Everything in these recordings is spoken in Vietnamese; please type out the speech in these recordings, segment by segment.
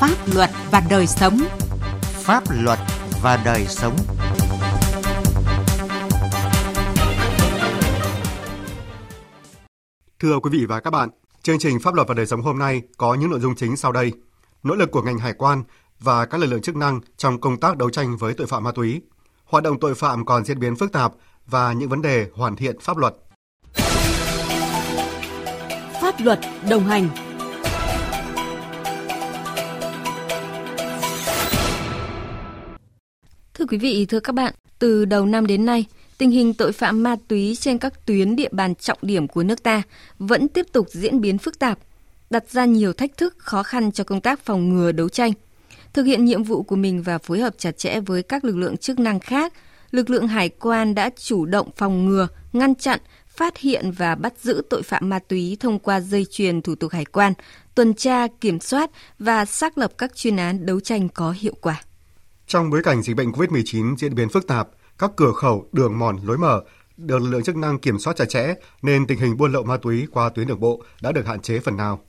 pháp luật và đời sống. Pháp luật và đời sống. Thưa quý vị và các bạn, chương trình Pháp luật và đời sống hôm nay có những nội dung chính sau đây. Nỗ lực của ngành hải quan và các lực lượng chức năng trong công tác đấu tranh với tội phạm ma túy. Hoạt động tội phạm còn diễn biến phức tạp và những vấn đề hoàn thiện pháp luật. Pháp luật đồng hành quý vị, thưa các bạn, từ đầu năm đến nay, tình hình tội phạm ma túy trên các tuyến địa bàn trọng điểm của nước ta vẫn tiếp tục diễn biến phức tạp, đặt ra nhiều thách thức khó khăn cho công tác phòng ngừa đấu tranh. Thực hiện nhiệm vụ của mình và phối hợp chặt chẽ với các lực lượng chức năng khác, lực lượng hải quan đã chủ động phòng ngừa, ngăn chặn, phát hiện và bắt giữ tội phạm ma túy thông qua dây chuyền thủ tục hải quan, tuần tra, kiểm soát và xác lập các chuyên án đấu tranh có hiệu quả. Trong bối cảnh dịch bệnh COVID-19 diễn biến phức tạp, các cửa khẩu, đường mòn, lối mở được lực lượng chức năng kiểm soát chặt chẽ nên tình hình buôn lậu ma túy qua tuyến đường bộ đã được hạn chế phần nào.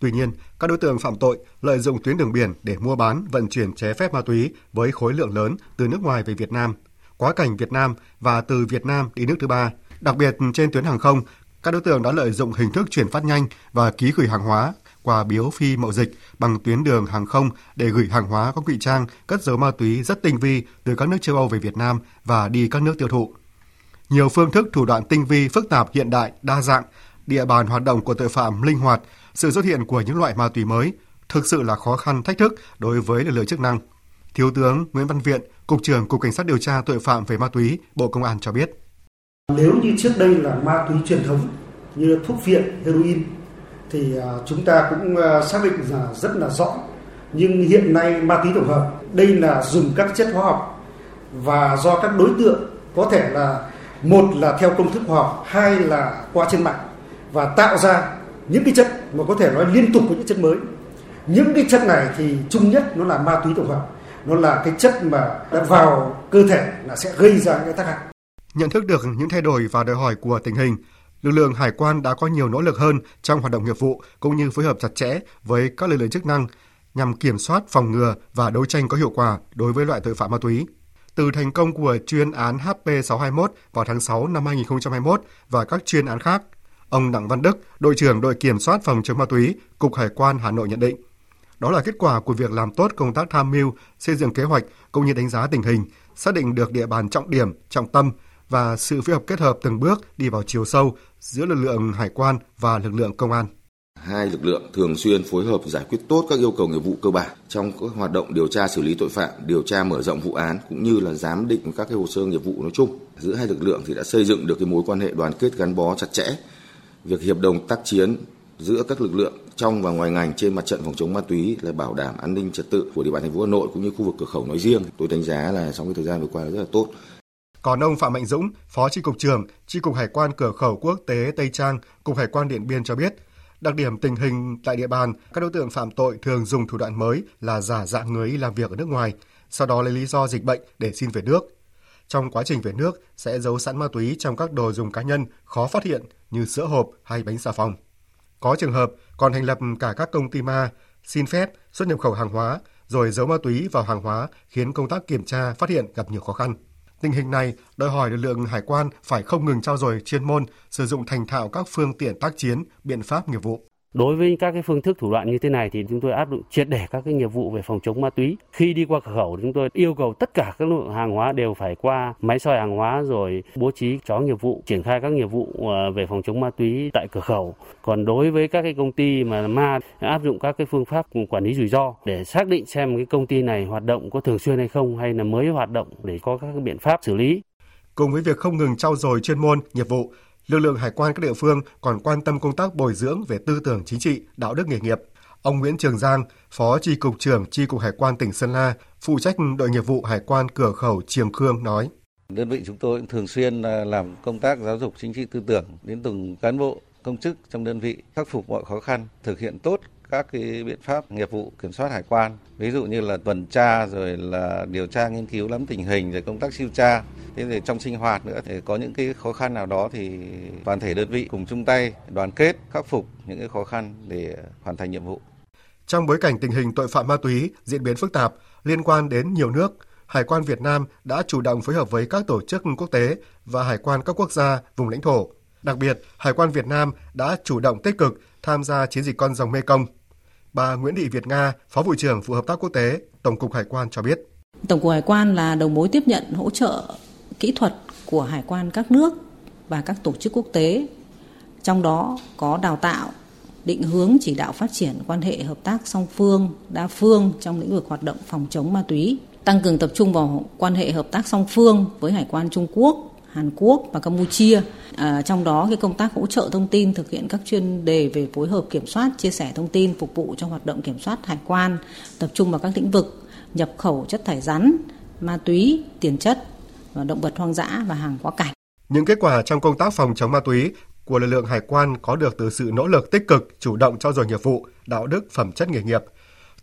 Tuy nhiên, các đối tượng phạm tội lợi dụng tuyến đường biển để mua bán, vận chuyển trái phép ma túy với khối lượng lớn từ nước ngoài về Việt Nam, quá cảnh Việt Nam và từ Việt Nam đi nước thứ ba. Đặc biệt trên tuyến hàng không, các đối tượng đã lợi dụng hình thức chuyển phát nhanh và ký gửi hàng hóa qua biếu phi mậu dịch bằng tuyến đường hàng không để gửi hàng hóa có ngụy trang, cất giấu ma túy rất tinh vi từ các nước châu Âu về Việt Nam và đi các nước tiêu thụ. Nhiều phương thức thủ đoạn tinh vi, phức tạp, hiện đại, đa dạng, địa bàn hoạt động của tội phạm linh hoạt, sự xuất hiện của những loại ma túy mới thực sự là khó khăn thách thức đối với lực lượng chức năng. Thiếu tướng Nguyễn Văn Viện, Cục trưởng Cục Cảnh sát điều tra tội phạm về ma túy, Bộ Công an cho biết. Nếu như trước đây là ma túy truyền thống như thuốc viện, heroin thì à, chúng ta cũng à, xác định là rất là rõ. Nhưng hiện nay ma túy tổng hợp đây là dùng các chất hóa học và do các đối tượng có thể là một là theo công thức hóa học, hai là qua trên mạng và tạo ra những cái chất mà có thể nói liên tục với những chất mới. Những cái chất này thì chung nhất nó là ma túy tổng hợp, nó là cái chất mà đã vào cơ thể là sẽ gây ra những tác hại. Nhận thức được những thay đổi và đòi hỏi của tình hình, lực lượng hải quan đã có nhiều nỗ lực hơn trong hoạt động nghiệp vụ cũng như phối hợp chặt chẽ với các lực lượng chức năng nhằm kiểm soát, phòng ngừa và đấu tranh có hiệu quả đối với loại tội phạm ma túy. Từ thành công của chuyên án HP621 vào tháng 6 năm 2021 và các chuyên án khác, ông Đặng Văn Đức, đội trưởng đội kiểm soát phòng chống ma túy, Cục Hải quan Hà Nội nhận định, đó là kết quả của việc làm tốt công tác tham mưu, xây dựng kế hoạch cũng như đánh giá tình hình, xác định được địa bàn trọng điểm, trọng tâm và sự phối hợp kết hợp từng bước đi vào chiều sâu giữa lực lượng hải quan và lực lượng công an. Hai lực lượng thường xuyên phối hợp giải quyết tốt các yêu cầu nghiệp vụ cơ bản trong các hoạt động điều tra xử lý tội phạm, điều tra mở rộng vụ án cũng như là giám định các cái hồ sơ nghiệp vụ nói chung. Giữa hai lực lượng thì đã xây dựng được cái mối quan hệ đoàn kết gắn bó chặt chẽ. Việc hiệp đồng tác chiến giữa các lực lượng trong và ngoài ngành trên mặt trận phòng chống ma túy là bảo đảm an ninh trật tự của địa bàn thành phố Hà Nội cũng như khu vực cửa khẩu nói riêng. Tôi đánh giá là trong cái thời gian vừa qua là rất là tốt. Còn ông Phạm Mạnh Dũng, Phó tri cục trưởng tri cục Hải quan cửa khẩu quốc tế Tây Trang, Cục Hải quan Điện Biên cho biết, đặc điểm tình hình tại địa bàn, các đối tượng phạm tội thường dùng thủ đoạn mới là giả dạng người làm việc ở nước ngoài, sau đó lấy lý do dịch bệnh để xin về nước. Trong quá trình về nước sẽ giấu sẵn ma túy trong các đồ dùng cá nhân khó phát hiện như sữa hộp hay bánh xà phòng. Có trường hợp còn thành lập cả các công ty ma, xin phép xuất nhập khẩu hàng hóa rồi giấu ma túy vào hàng hóa khiến công tác kiểm tra phát hiện gặp nhiều khó khăn. Tình hình này đòi hỏi lực lượng hải quan phải không ngừng trao dồi chuyên môn, sử dụng thành thạo các phương tiện tác chiến, biện pháp nghiệp vụ. Đối với các cái phương thức thủ đoạn như thế này thì chúng tôi áp dụng triệt để các cái nghiệp vụ về phòng chống ma túy. Khi đi qua cửa khẩu chúng tôi yêu cầu tất cả các lượng hàng hóa đều phải qua máy soi hàng hóa rồi bố trí chó nghiệp vụ triển khai các nghiệp vụ à, về phòng chống ma túy tại cửa khẩu. Còn đối với các cái công ty mà ma áp dụng các cái phương pháp quản lý rủi ro để xác định xem cái công ty này hoạt động có thường xuyên hay không hay là mới hoạt động để có các biện pháp xử lý. Cùng với việc không ngừng trau dồi chuyên môn, nghiệp vụ, lực lượng hải quan các địa phương còn quan tâm công tác bồi dưỡng về tư tưởng chính trị, đạo đức nghề nghiệp. Ông Nguyễn Trường Giang, Phó Tri Cục trưởng Tri Cục Hải quan tỉnh Sơn La, phụ trách đội nghiệp vụ Hải quan cửa khẩu Triềng Khương nói. Đơn vị chúng tôi cũng thường xuyên à, làm công tác giáo dục chính trị tư tưởng đến từng cán bộ, công chức trong đơn vị khắc phục mọi khó khăn, thực hiện tốt các cái biện pháp nghiệp vụ kiểm soát hải quan ví dụ như là tuần tra rồi là điều tra nghiên cứu lắm tình hình rồi công tác siêu tra thế rồi trong sinh hoạt nữa thì có những cái khó khăn nào đó thì toàn thể đơn vị cùng chung tay đoàn kết khắc phục những cái khó khăn để hoàn thành nhiệm vụ Trong bối cảnh tình hình tội phạm ma túy diễn biến phức tạp liên quan đến nhiều nước, Hải quan Việt Nam đã chủ động phối hợp với các tổ chức quốc tế và hải quan các quốc gia, vùng lãnh thổ. Đặc biệt, Hải quan Việt Nam đã chủ động tích cực tham gia chiến dịch con rồng Mekong. Bà Nguyễn Thị Việt Nga, Phó vụ trưởng vụ hợp tác quốc tế, Tổng cục Hải quan cho biết. Tổng cục Hải quan là đầu mối tiếp nhận hỗ trợ kỹ thuật của hải quan các nước và các tổ chức quốc tế. Trong đó có đào tạo, định hướng chỉ đạo phát triển quan hệ hợp tác song phương, đa phương trong lĩnh vực hoạt động phòng chống ma túy, tăng cường tập trung vào quan hệ hợp tác song phương với hải quan Trung Quốc, Hàn Quốc và Campuchia. À, trong đó cái công tác hỗ trợ thông tin thực hiện các chuyên đề về phối hợp kiểm soát, chia sẻ thông tin phục vụ cho hoạt động kiểm soát hải quan, tập trung vào các lĩnh vực nhập khẩu chất thải rắn, ma túy, tiền chất, và động vật hoang dã và hàng quá cảnh. Những kết quả trong công tác phòng chống ma túy của lực lượng hải quan có được từ sự nỗ lực tích cực, chủ động trao dồi nghiệp vụ, đạo đức, phẩm chất nghề nghiệp,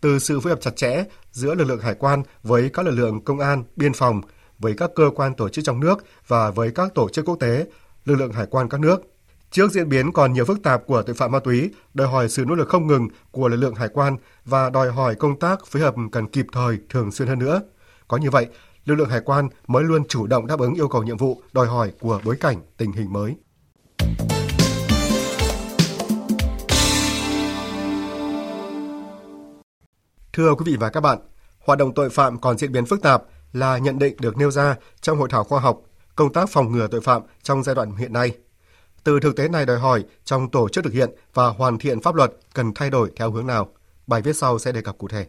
từ sự phối hợp chặt chẽ giữa lực lượng hải quan với các lực lượng công an, biên phòng, với các cơ quan tổ chức trong nước và với các tổ chức quốc tế, lực lượng hải quan các nước. Trước diễn biến còn nhiều phức tạp của tội phạm ma túy, đòi hỏi sự nỗ lực không ngừng của lực lượng hải quan và đòi hỏi công tác phối hợp cần kịp thời, thường xuyên hơn nữa. Có như vậy, lực lượng hải quan mới luôn chủ động đáp ứng yêu cầu nhiệm vụ, đòi hỏi của bối cảnh tình hình mới. Thưa quý vị và các bạn, hoạt động tội phạm còn diễn biến phức tạp là nhận định được nêu ra trong hội thảo khoa học công tác phòng ngừa tội phạm trong giai đoạn hiện nay. Từ thực tế này đòi hỏi trong tổ chức thực hiện và hoàn thiện pháp luật cần thay đổi theo hướng nào? Bài viết sau sẽ đề cập cụ thể.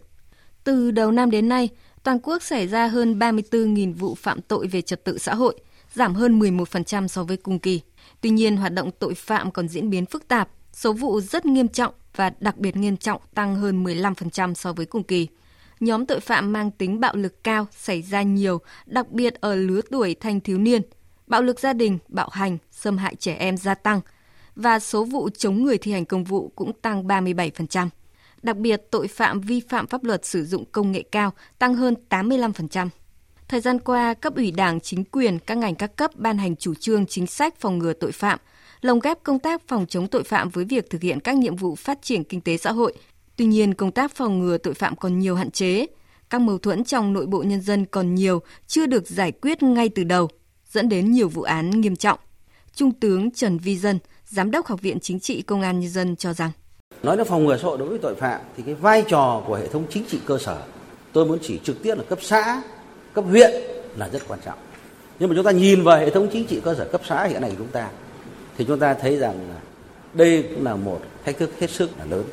Từ đầu năm đến nay, toàn quốc xảy ra hơn 34.000 vụ phạm tội về trật tự xã hội, giảm hơn 11% so với cùng kỳ. Tuy nhiên, hoạt động tội phạm còn diễn biến phức tạp, số vụ rất nghiêm trọng và đặc biệt nghiêm trọng tăng hơn 15% so với cùng kỳ. Nhóm tội phạm mang tính bạo lực cao xảy ra nhiều, đặc biệt ở lứa tuổi thanh thiếu niên. Bạo lực gia đình, bạo hành, xâm hại trẻ em gia tăng và số vụ chống người thi hành công vụ cũng tăng 37%. Đặc biệt, tội phạm vi phạm pháp luật sử dụng công nghệ cao tăng hơn 85%. Thời gian qua, cấp ủy Đảng, chính quyền, các ngành các cấp ban hành chủ trương chính sách phòng ngừa tội phạm, lồng ghép công tác phòng chống tội phạm với việc thực hiện các nhiệm vụ phát triển kinh tế xã hội. Tuy nhiên, công tác phòng ngừa tội phạm còn nhiều hạn chế. Các mâu thuẫn trong nội bộ nhân dân còn nhiều, chưa được giải quyết ngay từ đầu, dẫn đến nhiều vụ án nghiêm trọng. Trung tướng Trần Vi Dân, Giám đốc Học viện Chính trị Công an Nhân dân cho rằng Nói đến phòng ngừa xã hội đối với tội phạm thì cái vai trò của hệ thống chính trị cơ sở tôi muốn chỉ trực tiếp là cấp xã, cấp huyện là rất quan trọng. Nhưng mà chúng ta nhìn vào hệ thống chính trị cơ sở cấp xã hiện nay của chúng ta thì chúng ta thấy rằng đây cũng là một thách thức hết sức là lớn.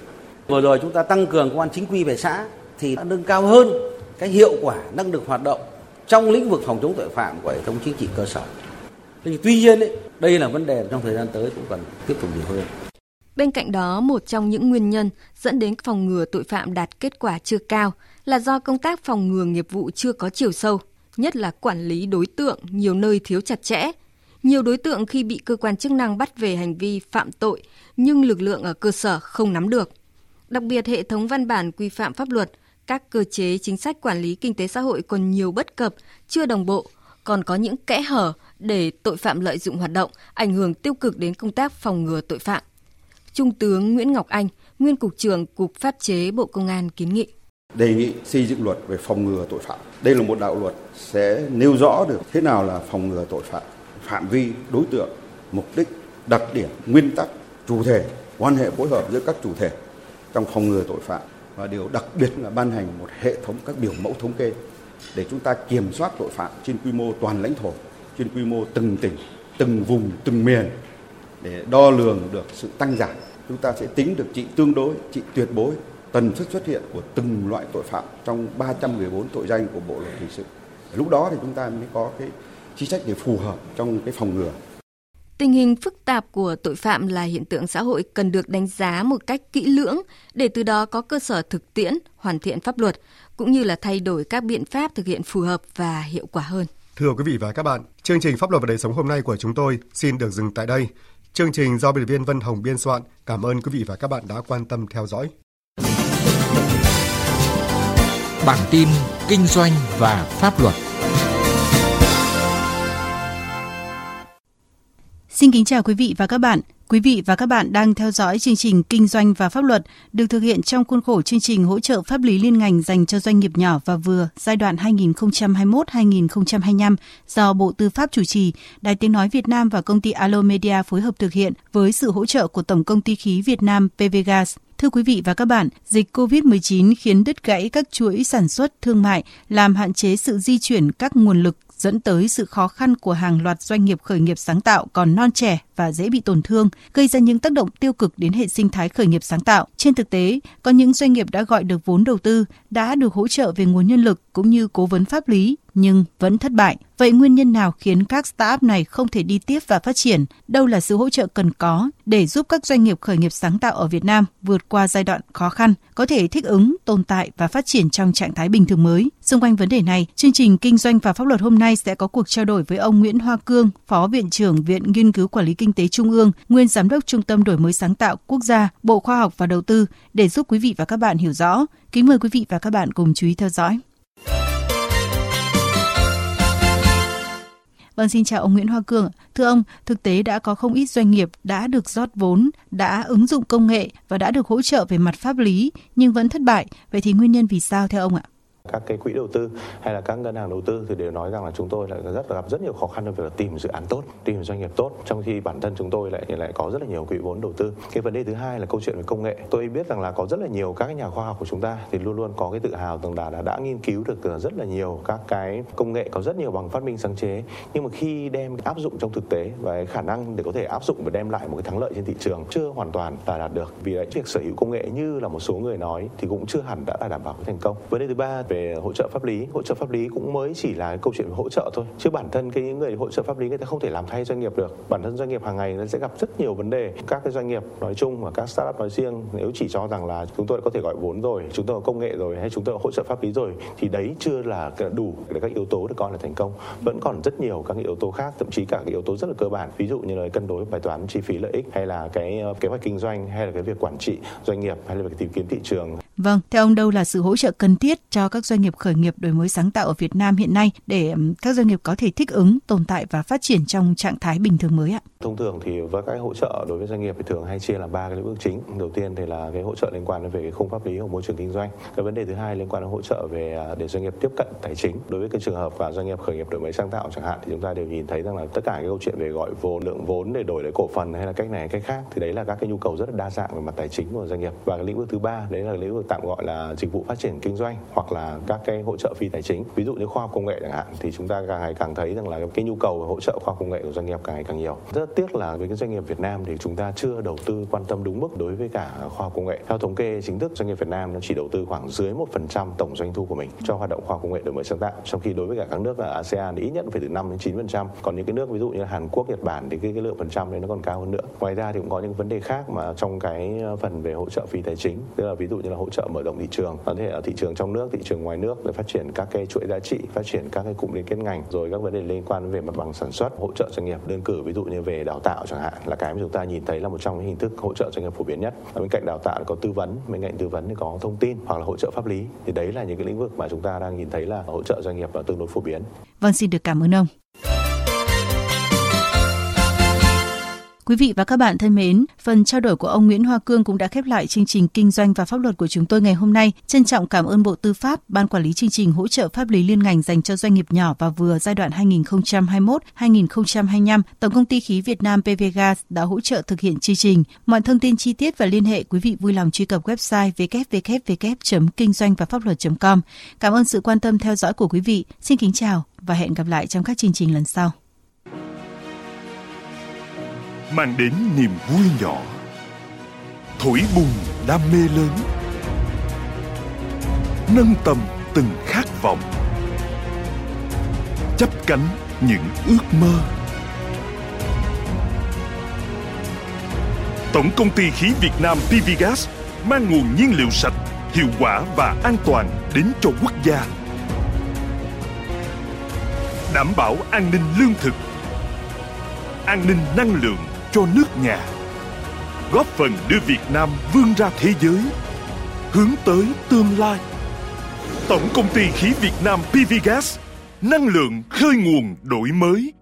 Vừa rồi chúng ta tăng cường công an chính quy về xã thì đã nâng cao hơn cái hiệu quả năng lực hoạt động trong lĩnh vực phòng chống tội phạm của hệ thống chính trị cơ sở. Nhưng tuy nhiên ấy, đây là vấn đề trong thời gian tới cũng cần tiếp tục nhiều hơn. Bên cạnh đó, một trong những nguyên nhân dẫn đến phòng ngừa tội phạm đạt kết quả chưa cao là do công tác phòng ngừa nghiệp vụ chưa có chiều sâu, nhất là quản lý đối tượng nhiều nơi thiếu chặt chẽ. Nhiều đối tượng khi bị cơ quan chức năng bắt về hành vi phạm tội nhưng lực lượng ở cơ sở không nắm được. Đặc biệt hệ thống văn bản quy phạm pháp luật, các cơ chế chính sách quản lý kinh tế xã hội còn nhiều bất cập, chưa đồng bộ, còn có những kẽ hở để tội phạm lợi dụng hoạt động, ảnh hưởng tiêu cực đến công tác phòng ngừa tội phạm. Trung tướng Nguyễn Ngọc Anh, nguyên cục trưởng Cục Pháp chế Bộ Công an kiến nghị. Đề nghị xây dựng luật về phòng ngừa tội phạm. Đây là một đạo luật sẽ nêu rõ được thế nào là phòng ngừa tội phạm, phạm vi, đối tượng, mục đích, đặc điểm, nguyên tắc, chủ thể, quan hệ phối hợp giữa các chủ thể trong phòng ngừa tội phạm và điều đặc biệt là ban hành một hệ thống các biểu mẫu thống kê để chúng ta kiểm soát tội phạm trên quy mô toàn lãnh thổ, trên quy mô từng tỉnh, từng vùng, từng miền để đo lường được sự tăng giảm. Chúng ta sẽ tính được trị tương đối, trị tuyệt đối, tần suất xuất hiện của từng loại tội phạm trong 314 tội danh của Bộ luật hình sự. Lúc đó thì chúng ta mới có cái chính sách để phù hợp trong cái phòng ngừa. Tình hình phức tạp của tội phạm là hiện tượng xã hội cần được đánh giá một cách kỹ lưỡng để từ đó có cơ sở thực tiễn, hoàn thiện pháp luật cũng như là thay đổi các biện pháp thực hiện phù hợp và hiệu quả hơn. Thưa quý vị và các bạn, chương trình Pháp luật và đời sống hôm nay của chúng tôi xin được dừng tại đây. Chương trình do biên viên Vân Hồng biên soạn. Cảm ơn quý vị và các bạn đã quan tâm theo dõi. Bản tin kinh doanh và pháp luật. Xin kính chào quý vị và các bạn. Quý vị và các bạn đang theo dõi chương trình Kinh doanh và Pháp luật được thực hiện trong khuôn khổ chương trình hỗ trợ pháp lý liên ngành dành cho doanh nghiệp nhỏ và vừa giai đoạn 2021-2025 do Bộ Tư pháp chủ trì, Đài Tiếng Nói Việt Nam và công ty Alo Media phối hợp thực hiện với sự hỗ trợ của Tổng công ty khí Việt Nam PVGas. Thưa quý vị và các bạn, dịch COVID-19 khiến đứt gãy các chuỗi sản xuất thương mại, làm hạn chế sự di chuyển các nguồn lực dẫn tới sự khó khăn của hàng loạt doanh nghiệp khởi nghiệp sáng tạo còn non trẻ và dễ bị tổn thương, gây ra những tác động tiêu cực đến hệ sinh thái khởi nghiệp sáng tạo. Trên thực tế, có những doanh nghiệp đã gọi được vốn đầu tư, đã được hỗ trợ về nguồn nhân lực cũng như cố vấn pháp lý nhưng vẫn thất bại. Vậy nguyên nhân nào khiến các startup này không thể đi tiếp và phát triển? Đâu là sự hỗ trợ cần có để giúp các doanh nghiệp khởi nghiệp sáng tạo ở Việt Nam vượt qua giai đoạn khó khăn, có thể thích ứng, tồn tại và phát triển trong trạng thái bình thường mới? Xung quanh vấn đề này, chương trình Kinh doanh và Pháp luật hôm nay sẽ có cuộc trao đổi với ông Nguyễn Hoa Cương, Phó Viện trưởng Viện Nghiên cứu Quản lý Kinh tế Trung ương, nguyên Giám đốc Trung tâm Đổi mới sáng tạo Quốc gia, Bộ Khoa học và Đầu tư để giúp quý vị và các bạn hiểu rõ. Kính mời quý vị và các bạn cùng chú ý theo dõi. Vâng, xin chào ông Nguyễn Hoa Cường Thưa ông, thực tế đã có không ít doanh nghiệp đã được rót vốn, đã ứng dụng công nghệ và đã được hỗ trợ về mặt pháp lý nhưng vẫn thất bại. Vậy thì nguyên nhân vì sao theo ông ạ? Các cái quỹ đầu tư hay là các ngân hàng đầu tư thì đều nói rằng là chúng tôi lại rất là gặp rất nhiều khó khăn trong việc là tìm dự án tốt tìm doanh nghiệp tốt trong khi bản thân chúng tôi lại lại có rất là nhiều quỹ vốn đầu tư. Cái vấn đề thứ hai là câu chuyện về công nghệ. Tôi biết rằng là có rất là nhiều các nhà khoa học của chúng ta thì luôn luôn có cái tự hào rằng là đã, đã nghiên cứu được ờ, rất là nhiều các cái công nghệ có rất nhiều bằng phát minh sáng chế. Nhưng mà khi đem áp dụng trong thực tế và cái khả năng để có thể áp dụng và đem lại một cái thắng lợi trên thị trường chưa hoàn toàn là đạt được. Vì vậy việc sở hữu công nghệ như là một số người nói thì cũng chưa hẳn đã là đảm bảo thành công. Vấn đề thứ ba về hỗ trợ pháp lý. Hỗ trợ pháp lý cũng mới chỉ là câu chuyện về hỗ trợ thôi. Chứ bản thân cái người hỗ trợ pháp lý, người ta không thể làm thay doanh nghiệp được. Bản thân doanh nghiệp hàng ngày nó sẽ gặp rất nhiều vấn đề. Các cái doanh nghiệp nói chung và các startup nói riêng, nếu chỉ cho rằng là chúng tôi có thể gọi vốn rồi, chúng tôi có công nghệ rồi hay chúng tôi có hỗ trợ pháp lý rồi, thì đấy chưa là đủ để các yếu tố được coi là thành công. Vẫn còn rất nhiều các yếu tố khác, thậm chí cả cái yếu tố rất là cơ bản. Ví dụ như là cân đối bài toán chi phí lợi ích, hay là cái ờ, kế hoạch kinh doanh, hay là cái việc quản trị doanh nghiệp, hay là việc tìm kiếm thị trường. Vâng, theo ông đâu là sự hỗ trợ cần thiết cho các doanh nghiệp khởi nghiệp đổi mới sáng tạo ở Việt Nam hiện nay để các doanh nghiệp có thể thích ứng, tồn tại và phát triển trong trạng thái bình thường mới ạ? Thông thường thì với các hỗ trợ đối với doanh nghiệp thì thường hay chia làm ba cái lĩnh vực chính. Đầu tiên thì là cái hỗ trợ liên quan đến về cái khung pháp lý của môi trường kinh doanh. Cái vấn đề thứ hai liên quan đến hỗ trợ về à, để doanh nghiệp tiếp cận tài chính. Đối với cái trường hợp và doanh nghiệp khởi nghiệp đổi mới sáng tạo chẳng hạn thì chúng ta đều nhìn thấy rằng là tất cả cái câu chuyện về gọi vốn, lượng vốn để đổi lấy cổ phần hay là cách này cách khác thì đấy là các cái nhu cầu rất là đa dạng về mặt tài chính của doanh nghiệp. Và cái lĩnh vực thứ ba đấy là lĩnh vực tạm gọi là dịch vụ phát triển kinh doanh hoặc là các cái hỗ trợ phi tài chính. Ví dụ như khoa học công nghệ chẳng hạn thì chúng ta càng ngày càng thấy rằng là cái nhu cầu hỗ trợ khoa học công nghệ của doanh nghiệp càng ngày càng nhiều. Rất tiếc là với cái doanh nghiệp Việt Nam thì chúng ta chưa đầu tư quan tâm đúng mức đối với cả khoa học công nghệ. Theo thống kê chính thức doanh nghiệp Việt Nam nó chỉ đầu tư khoảng dưới một phần trăm tổng doanh thu của mình cho hoạt động khoa học công nghệ đổi mới sáng tạo. Trong khi đối với cả các nước ở ASEAN thì ít nhất phải từ 5 đến 9 phần trăm. Còn những cái nước ví dụ như Hàn Quốc Nhật Bản thì cái, cái lượng phần trăm đấy nó còn cao hơn nữa. Ngoài ra thì cũng có những vấn đề khác mà trong cái ờ, phần về hỗ trợ phi tài chính. Tức là ví dụ như là hỗ trợ mở rộng thị trường. Có thể ở thị trường trong nước, thị trường ngoài nước để phát triển các cái chuỗi giá trị, phát triển các cái cụm liên kết ngành, rồi các vấn đề liên quan về mặt bằng sản xuất, hỗ trợ doanh nghiệp đơn cử, ví dụ như về đào tạo chẳng hạn, là cái mà chúng ta nhìn thấy là một trong những hình thức hỗ trợ doanh nghiệp phổ biến nhất. Ở bên cạnh đào tạo có tư vấn, bên cạnh tư vấn thì có thông tin hoặc là hỗ trợ pháp lý. Thì đấy là những cái lĩnh vực mà chúng ta đang nhìn thấy là hỗ trợ doanh nghiệp là tương đối phổ biến. Vâng xin được cảm ơn ông. Quý vị và các bạn thân mến, phần trao đổi của ông Nguyễn Hoa Cương cũng đã khép lại chương trình Kinh doanh và Pháp luật của chúng tôi ngày hôm nay. Trân trọng cảm ơn Bộ Tư pháp, Ban Quản lý chương trình hỗ trợ pháp lý liên ngành dành cho doanh nghiệp nhỏ và vừa giai đoạn 2021-2025, Tổng công ty khí Việt Nam PVGas đã hỗ trợ thực hiện chương trình. Mọi thông tin chi tiết và liên hệ quý vị vui lòng truy cập website www.kinh doanh và pháp luật.com. Cảm ơn sự quan tâm theo dõi của quý vị. Xin kính chào và hẹn gặp lại trong các chương trình lần sau mang đến niềm vui nhỏ. Thổi bùng đam mê lớn. Nâng tầm từng khát vọng. Chấp cánh những ước mơ. Tổng công ty khí Việt Nam PVGas mang nguồn nhiên liệu sạch, hiệu quả và an toàn đến cho quốc gia. Đảm bảo an ninh lương thực, an ninh năng lượng cho nước nhà, góp phần đưa Việt Nam vươn ra thế giới, hướng tới tương lai. Tổng công ty khí Việt Nam PVGas năng lượng khơi nguồn đổi mới.